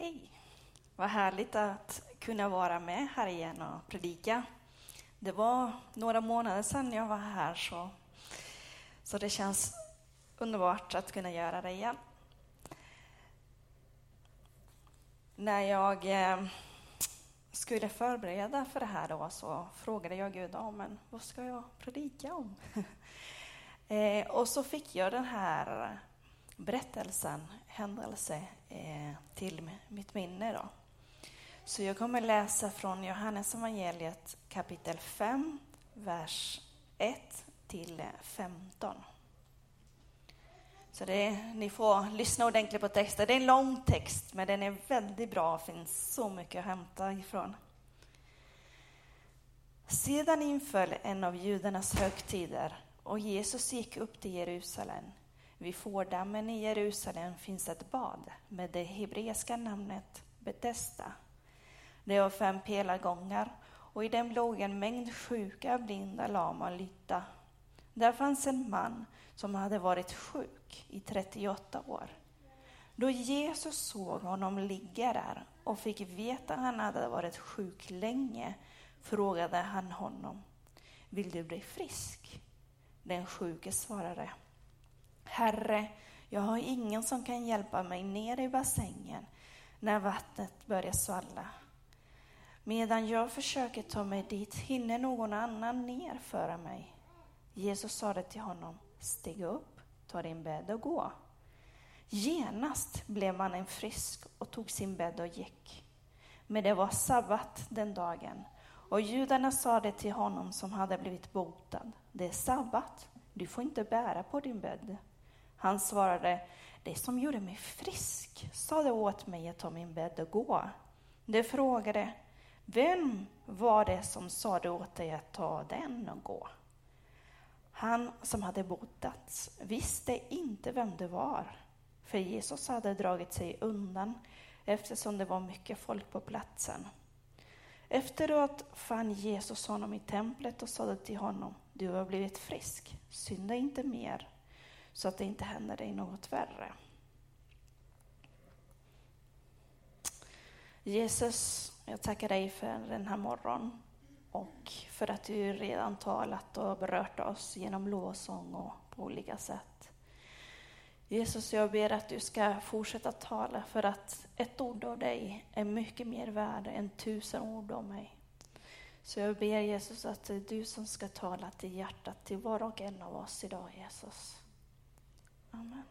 Hej! Vad härligt att kunna vara med här igen och predika. Det var några månader sedan jag var här, så, så det känns underbart att kunna göra det igen. När jag eh, skulle förbereda för det här då, så frågade jag Gud om men vad ska jag predika om. Eh, och så fick jag den här berättelsen, händelse, eh, till mitt minne. Då. Så jag kommer läsa från Johannes evangeliet kapitel 5, vers 1 till 15. Så det, ni får lyssna ordentligt på texten. Det är en lång text, men den är väldigt bra. Det finns så mycket att hämta ifrån. Sedan inföll en av judarnas högtider och Jesus gick upp till Jerusalem. Vid fårdammen i Jerusalem finns ett bad med det hebreiska namnet Betesda. Det har fem pelargångar och i dem låg en mängd sjuka, blinda, lama och lytta. Där fanns en man som hade varit sjuk i 38 år. Då Jesus såg honom ligga där och fick veta att han hade varit sjuk länge frågade han honom, vill du bli frisk? Den sjuke svarade, Herre, jag har ingen som kan hjälpa mig ner i bassängen när vattnet börjar svalla. Medan jag försöker ta mig dit hinner någon annan ner föra mig. Jesus sade till honom, stig upp, ta din bädd och gå. Genast blev mannen frisk och tog sin bädd och gick. Men det var sabbat den dagen och judarna sade till honom som hade blivit botad, det är sabbat, du får inte bära på din bädd. Han svarade, det som gjorde mig frisk sade åt mig att ta min bädd och gå. De frågade, vem var det som sade åt dig att ta den och gå? Han som hade botats visste inte vem det var, för Jesus hade dragit sig undan eftersom det var mycket folk på platsen. Efteråt fann Jesus honom i templet och sade till honom, du har blivit frisk, synda inte mer så att det inte händer dig något värre. Jesus, jag tackar dig för den här morgonen och för att du redan talat och berört oss genom lovsång och på olika sätt. Jesus, jag ber att du ska fortsätta tala för att ett ord av dig är mycket mer värd än tusen ord av mig. Så jag ber Jesus att det är du som ska tala till hjärtat till var och en av oss idag, Jesus. Amen.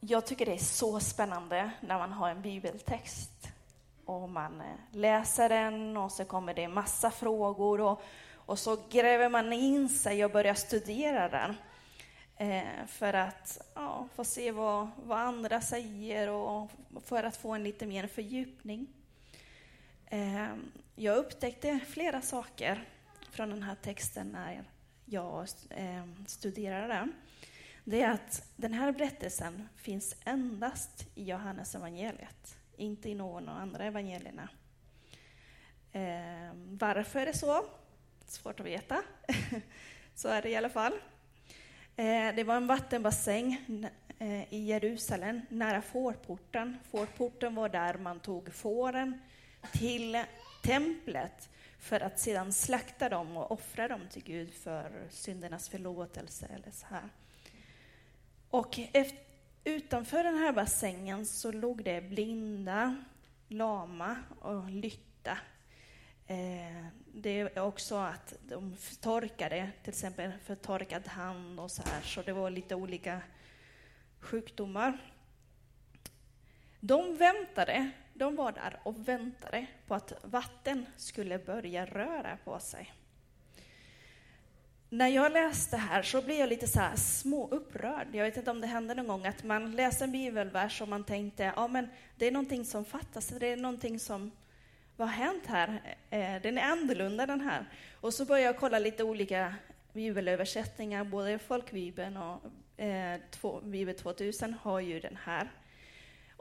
Jag tycker det är så spännande när man har en bibeltext och man eh, läser den och så kommer det massa frågor och, och så gräver man in sig och börjar studera den. Eh, för att ja, få se vad, vad andra säger och för att få en lite mer fördjupning. Eh, jag upptäckte flera saker från den här texten när jag eh, studerade den. Det är att den här berättelsen finns endast i Johannes evangeliet, inte i någon av de andra evangelierna. Eh, varför är det så? Svårt att veta. så är det i alla fall. Eh, det var en vattenbassäng i Jerusalem, nära fårporten. Fårporten var där man tog fåren till templet för att sedan slakta dem och offra dem till Gud för syndernas förlåtelse. Eller så här. Och efter, utanför den här bassängen så låg det blinda, lama och lytta. Eh, det är också att de torkade, till exempel förtorkad hand och så här, så det var lite olika sjukdomar. De väntade de var där och väntade på att vatten skulle börja röra på sig. När jag läste här så blev jag lite så här små upprörd. Jag vet inte om det hände någon gång att man läser en bibelvers och man tänkte, ja men det är någonting som fattas, det är någonting som, vad har hänt här? Eh, den är annorlunda den här. Och så började jag kolla lite olika bibelöversättningar, både folkbibeln och eh, Bibel 2000 har ju den här.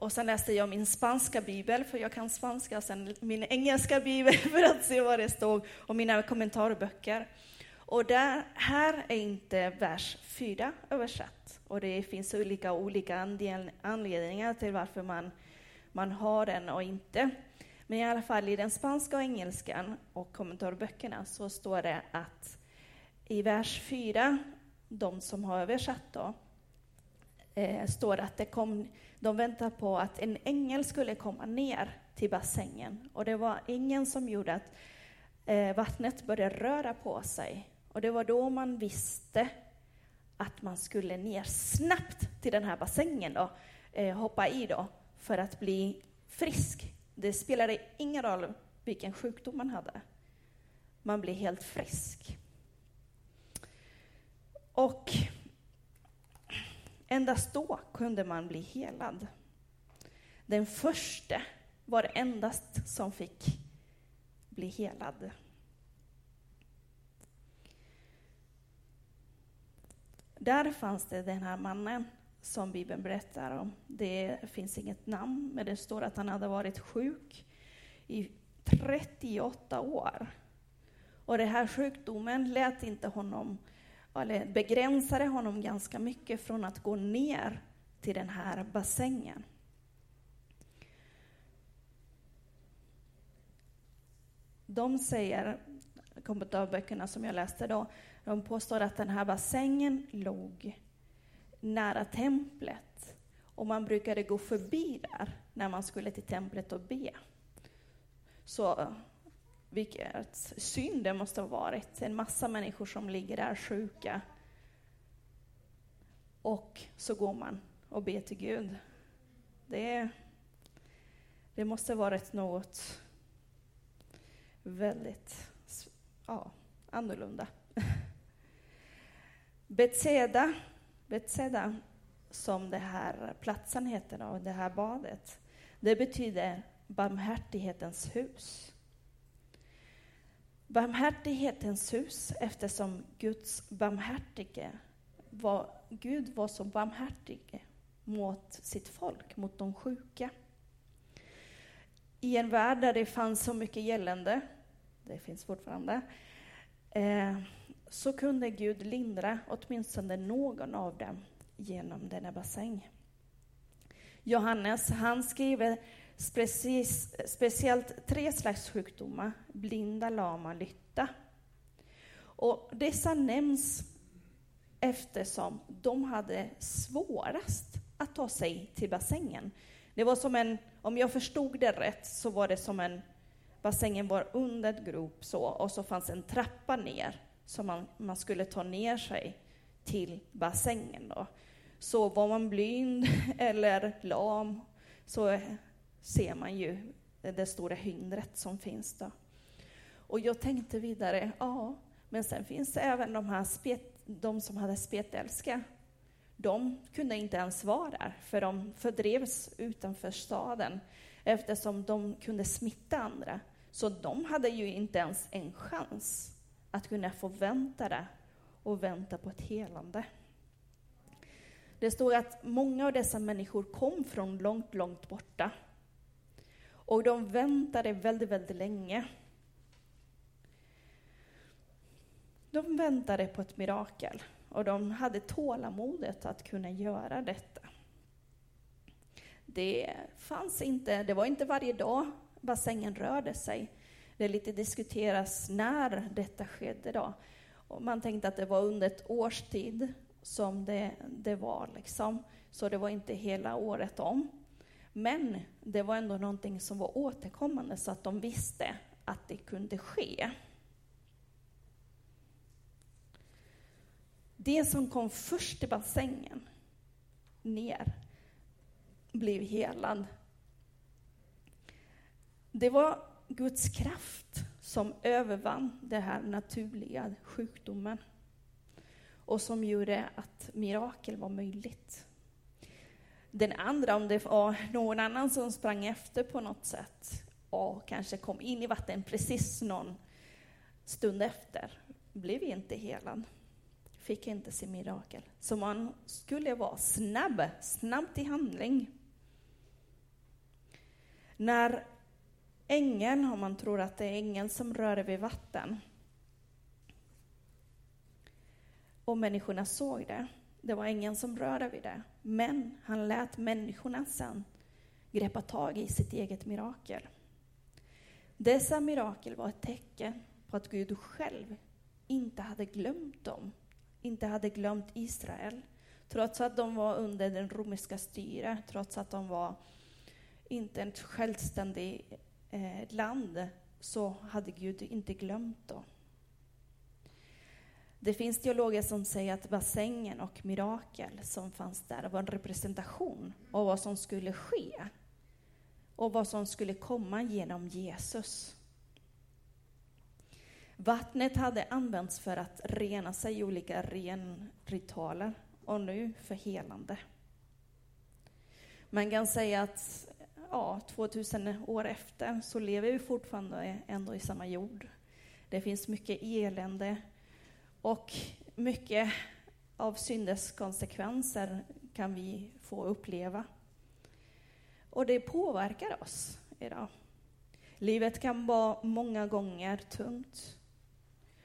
Och sen läste jag min spanska bibel, för jag kan spanska, och sen min engelska bibel för att se vad det stod, och mina kommentarböcker. Och där, här är inte vers 4 översatt. Och det finns olika, olika anledningar till varför man, man har den och inte. Men i alla fall i den spanska och engelskan och kommentarböckerna så står det att i vers 4, de som har översatt då, eh, står att det kom, de väntade på att en ängel skulle komma ner till bassängen. Och det var ängeln som gjorde att eh, vattnet började röra på sig. Och det var då man visste att man skulle ner snabbt till den här bassängen då, eh, hoppa i då, för att bli frisk. Det spelade ingen roll vilken sjukdom man hade. Man blev helt frisk. Och endast då kunde man bli helad. Den första var det endast som fick bli helad. Där fanns det den här mannen som Bibeln berättar om. Det finns inget namn, men det står att han hade varit sjuk i 38 år. Och den här sjukdomen lät inte honom, eller begränsade honom ganska mycket från att gå ner till den här bassängen. De säger, kommentarböckerna som jag läste då, de påstår att den här bassängen låg nära templet och man brukade gå förbi där när man skulle till templet och be. Så vilket synd det måste ha varit. En massa människor som ligger där sjuka. Och så går man och ber till Gud. Det, det måste ha varit något väldigt ja, annorlunda. Betseda, Betseda, som det här platsen heter, då, det här badet, det betyder barmhärtighetens hus. Barmhärtighetens hus eftersom Guds barmhärtige var, Gud var så barmhärtig mot sitt folk, mot de sjuka. I en värld där det fanns så mycket gällande, det finns fortfarande, eh, så kunde Gud lindra åtminstone någon av dem genom denna bassäng. Johannes, han skriver precis, speciellt tre slags sjukdomar, blinda, lama, lytta. Och dessa nämns eftersom de hade svårast att ta sig till bassängen. Det var som en, om jag förstod det rätt, så var det som en, bassängen var under ett grop så, och så fanns en trappa ner som man, man skulle ta ner sig till bassängen. Då. Så var man blind eller lam så ser man ju det stora hindret som finns. Då. Och jag tänkte vidare, ja, men sen finns det även de här spet, de som hade spetälska. De kunde inte ens vara där, för de fördrevs utanför staden eftersom de kunde smitta andra. Så de hade ju inte ens en chans att kunna få vänta där och vänta på ett helande. Det står att många av dessa människor kom från långt, långt borta. Och de väntade väldigt, väldigt länge. De väntade på ett mirakel och de hade tålamodet att kunna göra detta. Det fanns inte, det var inte varje dag bassängen rörde sig, det lite diskuteras när detta skedde. Då. Och man tänkte att det var under ett års tid som det, det var. Liksom. Så det var inte hela året om. Men det var ändå någonting som var återkommande så att de visste att det kunde ske. Det som kom först i bassängen ner blev helad. Det var Guds kraft som övervann den här naturliga sjukdomen och som gjorde att mirakel var möjligt. Den andra, om det var någon annan som sprang efter på något sätt och kanske kom in i vatten precis någon stund efter, blev inte helad. Fick inte sin mirakel. Så man skulle vara snabb, snabb till handling. När ängeln, om man tror att det är ängeln som rör vid vatten, och människorna såg det. Det var ingen som rörde vid det. Men han lät människorna sen greppa tag i sitt eget mirakel. Dessa mirakel var ett tecken på att Gud själv inte hade glömt dem, inte hade glömt Israel. Trots att de var under den romerska styret, trots att de var inte ett självständigt eh, land, så hade Gud inte glömt dem. Det finns teologer som säger att bassängen och mirakel som fanns där var en representation av vad som skulle ske och vad som skulle komma genom Jesus. Vattnet hade använts för att rena sig i olika renritualer och nu för helande. Man kan säga att ja, 2000 år efter så lever vi fortfarande ändå i samma jord. Det finns mycket elände och mycket av syndens konsekvenser kan vi få uppleva. Och det påverkar oss idag. Livet kan vara många gånger tungt.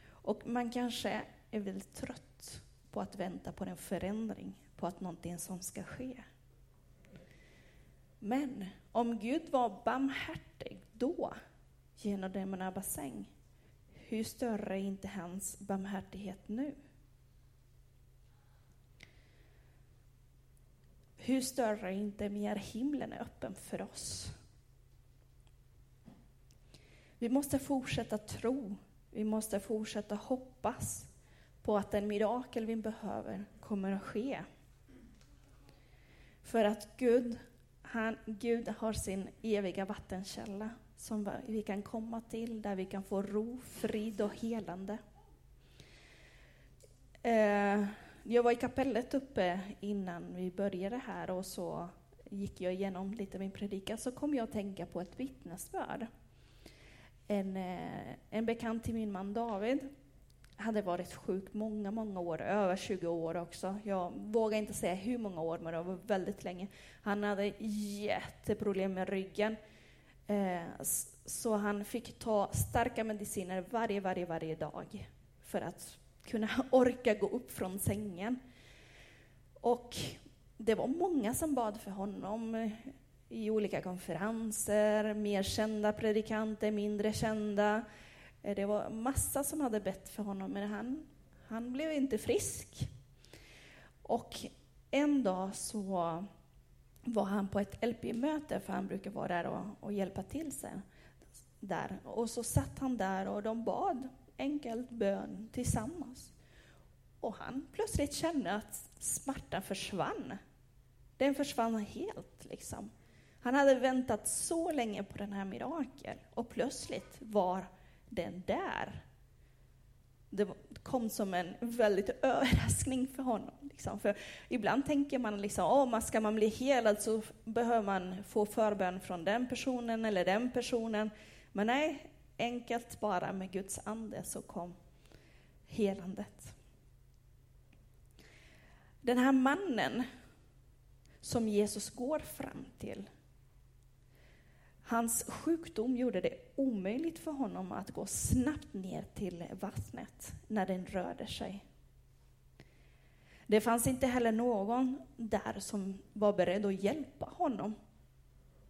Och man kanske är väldigt trött på att vänta på en förändring, på att någonting som ska ske. Men om Gud var barmhärtig då, genom denna bassäng, hur större är inte hans barmhärtighet nu? Hur större är inte mer himlen är öppen för oss? Vi måste fortsätta tro, vi måste fortsätta hoppas på att den mirakel vi behöver kommer att ske. För att Gud, han, Gud har sin eviga vattenkälla som vi kan komma till, där vi kan få ro, frid och helande. Eh, jag var i kapellet uppe innan vi började här och så gick jag igenom lite min predikan, så kom jag att tänka på ett vittnesbörd. En, eh, en bekant till min man David hade varit sjuk många, många år, över 20 år också. Jag vågar inte säga hur många år, men det var väldigt länge. Han hade jätteproblem med ryggen. Eh, så han fick ta starka mediciner varje, varje, varje dag för att kunna orka gå upp från sängen. Och det var många som bad för honom eh, i olika konferenser, mer kända predikanter, mindre kända. Eh, det var massa som hade bett för honom, men han, han blev inte frisk. Och en dag så var han på ett LP-möte, för han brukar vara där och, och hjälpa till sig. Där. Och så satt han där och de bad enkelt bön tillsammans. Och han plötsligt kände att smärtan försvann. Den försvann helt. Liksom. Han hade väntat så länge på den här mirakel och plötsligt var den där. Det kom som en väldigt överraskning för honom. Liksom. För ibland tänker man liksom, oh, ska man bli helad så alltså behöver man få förbön från den personen eller den personen. Men nej, enkelt bara med Guds ande så kom helandet. Den här mannen som Jesus går fram till, hans sjukdom gjorde det omöjligt för honom att gå snabbt ner till vattnet när den rörde sig. Det fanns inte heller någon där som var beredd att hjälpa honom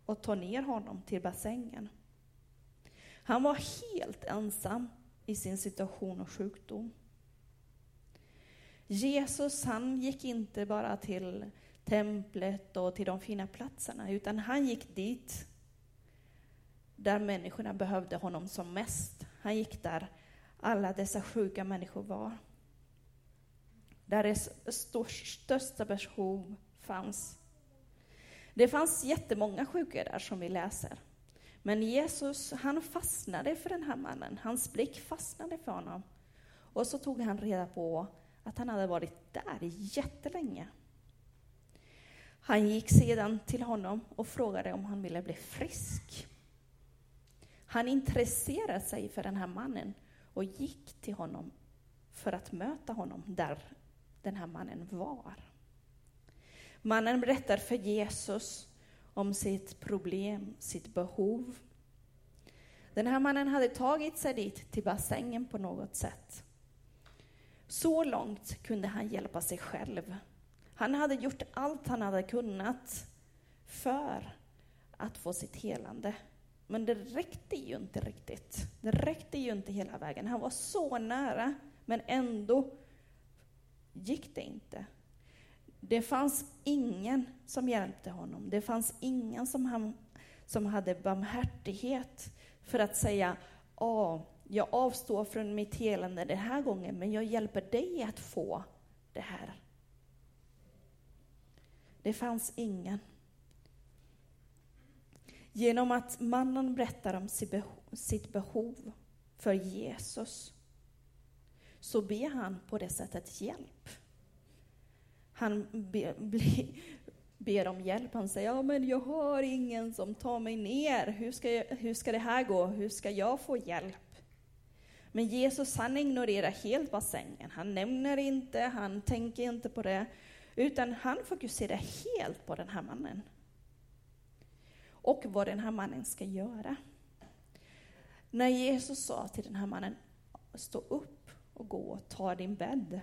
och ta ner honom till bassängen. Han var helt ensam i sin situation och sjukdom. Jesus han gick inte bara till templet och till de fina platserna, utan han gick dit där människorna behövde honom som mest. Han gick där alla dessa sjuka människor var. Där det största behov fanns. Det fanns jättemånga sjuka där som vi läser. Men Jesus, han fastnade för den här mannen. Hans blick fastnade för honom. Och så tog han reda på att han hade varit där jättelänge. Han gick sedan till honom och frågade om han ville bli frisk. Han intresserade sig för den här mannen och gick till honom för att möta honom där den här mannen var. Mannen berättar för Jesus om sitt problem, sitt behov. Den här mannen hade tagit sig dit till bassängen på något sätt. Så långt kunde han hjälpa sig själv. Han hade gjort allt han hade kunnat för att få sitt helande. Men det räckte ju inte riktigt. Det räckte ju inte hela vägen. Han var så nära, men ändå gick det inte. Det fanns ingen som hjälpte honom. Det fanns ingen som, han, som hade barmhärtighet för att säga Åh, jag avstår från mitt helande den här gången, men jag hjälper dig att få det här. Det fanns ingen. Genom att mannen berättar om sitt behov för Jesus så ber han på det sättet hjälp. Han ber, ber om hjälp. Han säger, ja men jag har ingen som tar mig ner. Hur ska, jag, hur ska det här gå? Hur ska jag få hjälp? Men Jesus han ignorerar helt bassängen. Han nämner inte, han tänker inte på det, utan han fokuserar helt på den här mannen. Och vad den här mannen ska göra. När Jesus sa till den här mannen, stå upp och gå och ta din bädd,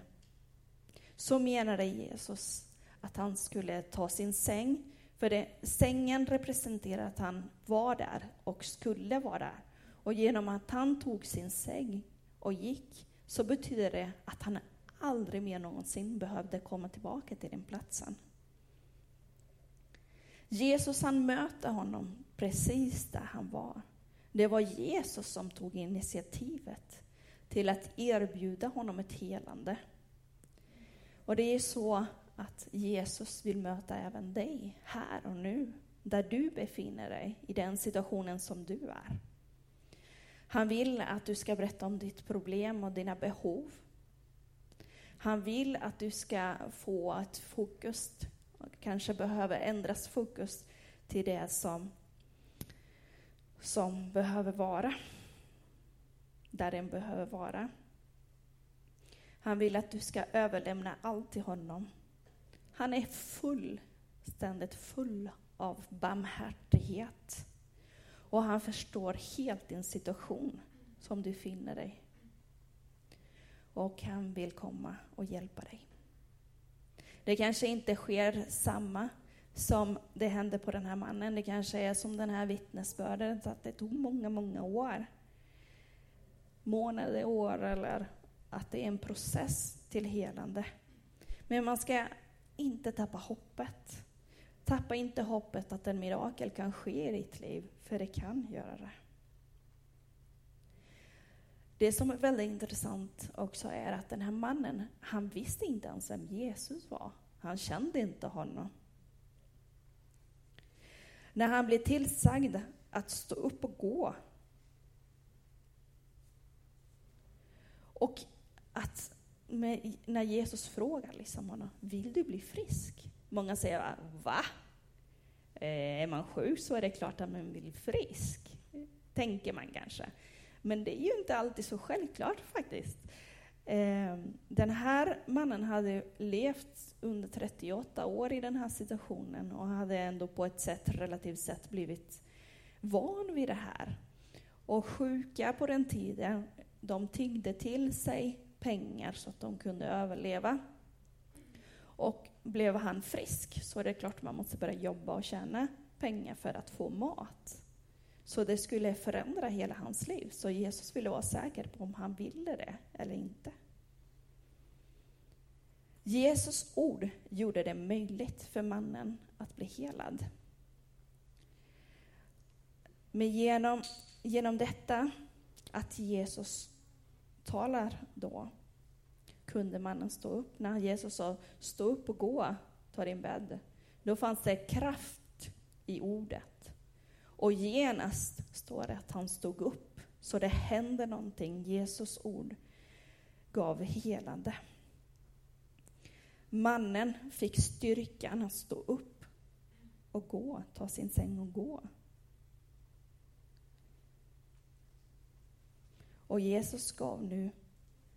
så menade Jesus att han skulle ta sin säng, för det, sängen representerar att han var där och skulle vara där. Och genom att han tog sin säng och gick, så betyder det att han aldrig mer någonsin behövde komma tillbaka till den platsen. Jesus han möter honom precis där han var. Det var Jesus som tog initiativet till att erbjuda honom ett helande. Och det är så att Jesus vill möta även dig här och nu, där du befinner dig, i den situationen som du är. Han vill att du ska berätta om ditt problem och dina behov. Han vill att du ska få ett fokus, kanske behöver ändras fokus till det som, som behöver vara, där den behöver vara. Han vill att du ska överlämna allt till honom. Han är fullständigt full av barmhärtighet. Och han förstår helt din situation som du finner dig. Och han vill komma och hjälpa dig. Det kanske inte sker samma som det hände på den här mannen. Det kanske är som den här vittnesbörden, att det tog många, många år. Månader, år eller att det är en process till helande. Men man ska inte tappa hoppet. Tappa inte hoppet att en mirakel kan ske i ditt liv, för det kan göra det. Det som är väldigt intressant också är att den här mannen, han visste inte ens vem Jesus var. Han kände inte honom. När han blev tillsagd att stå upp och gå och att med, när Jesus frågar liksom honom, vill du bli frisk? Många säger, va? Eh, är man sjuk så är det klart att man vill bli frisk, tänker man kanske. Men det är ju inte alltid så självklart faktiskt. Ehm, den här mannen hade levt under 38 år i den här situationen och hade ändå på ett sätt relativt sett blivit van vid det här. Och sjuka på den tiden, de tiggde till sig pengar så att de kunde överleva. Och blev han frisk så är det klart man måste börja jobba och tjäna pengar för att få mat. Så det skulle förändra hela hans liv. Så Jesus ville vara säker på om han ville det eller inte. Jesus ord gjorde det möjligt för mannen att bli helad. Men genom, genom detta att Jesus talar då kunde mannen stå upp. När Jesus sa stå upp och gå, ta din bädd. Då fanns det kraft i ordet. Och genast står det att han stod upp. Så det hände någonting. Jesus ord gav helande. Mannen fick styrkan att stå upp och gå, ta sin säng och gå. Och Jesus gav nu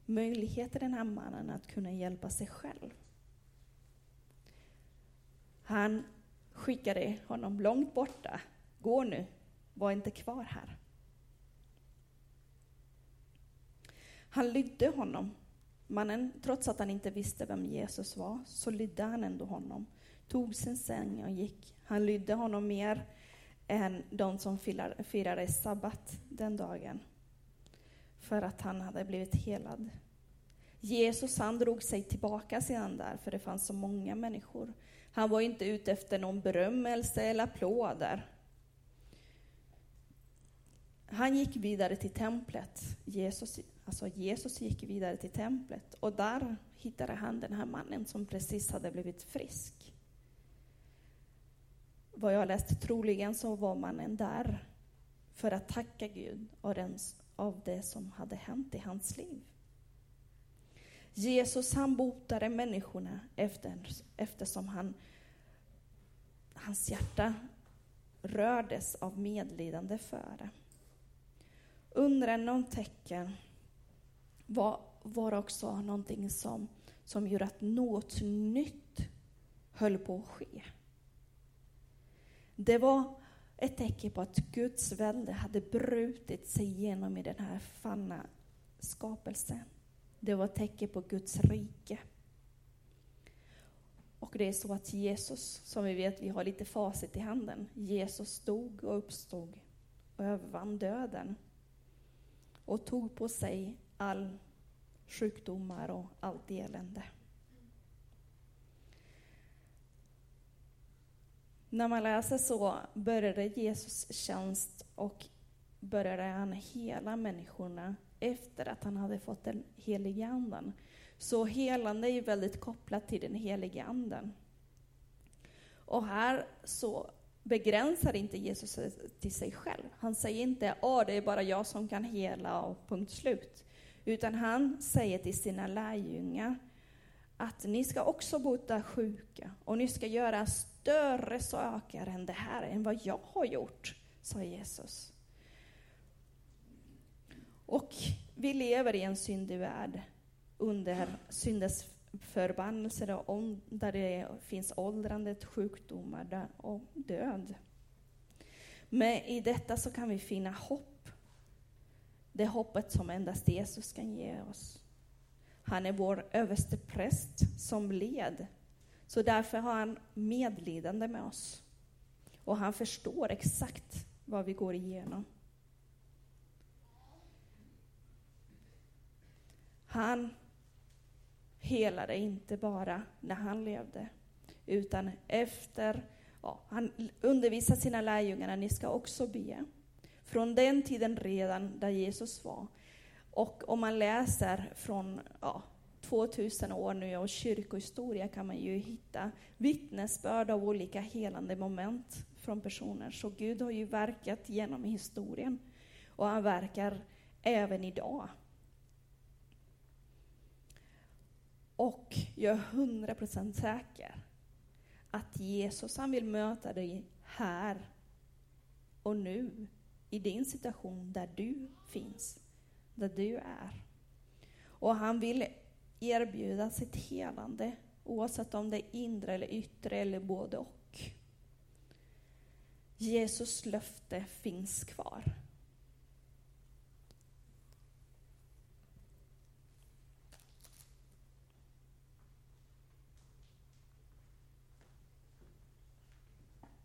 möjlighet till den här mannen att kunna hjälpa sig själv. Han skickade honom långt borta. Gå nu, var inte kvar här. Han lydde honom Mannen, trots att han inte visste vem Jesus var, så lydde han ändå honom, tog sin säng och gick. Han lydde honom mer än de som firade sabbat den dagen, för att han hade blivit helad. Jesus han drog sig tillbaka sedan där, för det fanns så många människor. Han var inte ute efter någon berömmelse eller applåder. Han gick vidare till templet. Jesus, alltså Jesus gick vidare till templet och där hittade han den här mannen som precis hade blivit frisk. Vad jag läst, troligen så var mannen där för att tacka Gud av det som hade hänt i hans liv. Jesus han botade människorna efter, eftersom han, hans hjärta rördes av medlidande för det. Undren och tecken var, var också någonting som, som gjorde att något nytt höll på att ske. Det var ett tecken på att Guds välde hade brutit sig igenom i den här fanna skapelsen. Det var ett tecken på Guds rike. Och det är så att Jesus, som vi vet, vi har lite facit i handen. Jesus dog och uppstod och övervann döden. Och tog på sig all sjukdomar och allt elände. När man läser så började Jesus tjänst och började han hela människorna efter att han hade fått den helige anden. Så helande är väldigt kopplat till den helige anden. Och här så begränsar inte Jesus till sig själv. Han säger inte att det är bara jag som kan hela och punkt slut. Utan han säger till sina lärjungar att ni ska också bota sjuka och ni ska göra större saker än det här, än vad jag har gjort, sa Jesus. Och vi lever i en syndig värld under syndens förbannelse där det finns åldrandet, sjukdomar och död. Men i detta så kan vi finna hopp. Det hoppet som endast Jesus kan ge oss. Han är vår överste präst som led. Så därför har han medlidande med oss. Och han förstår exakt vad vi går igenom. Han helade inte bara när han levde, utan efter, ja, han undervisade sina lärjungar, ni ska också be. Från den tiden redan där Jesus var. Och om man läser från ja, 2000 år nu och kyrkohistoria kan man ju hitta vittnesbörd av olika helande moment från personer. Så Gud har ju verkat genom historien och han verkar även idag. Och jag är hundra procent säker att Jesus han vill möta dig här och nu, i din situation där du finns, där du är. Och han vill erbjuda sitt helande, oavsett om det är inre eller yttre eller både och. Jesus löfte finns kvar.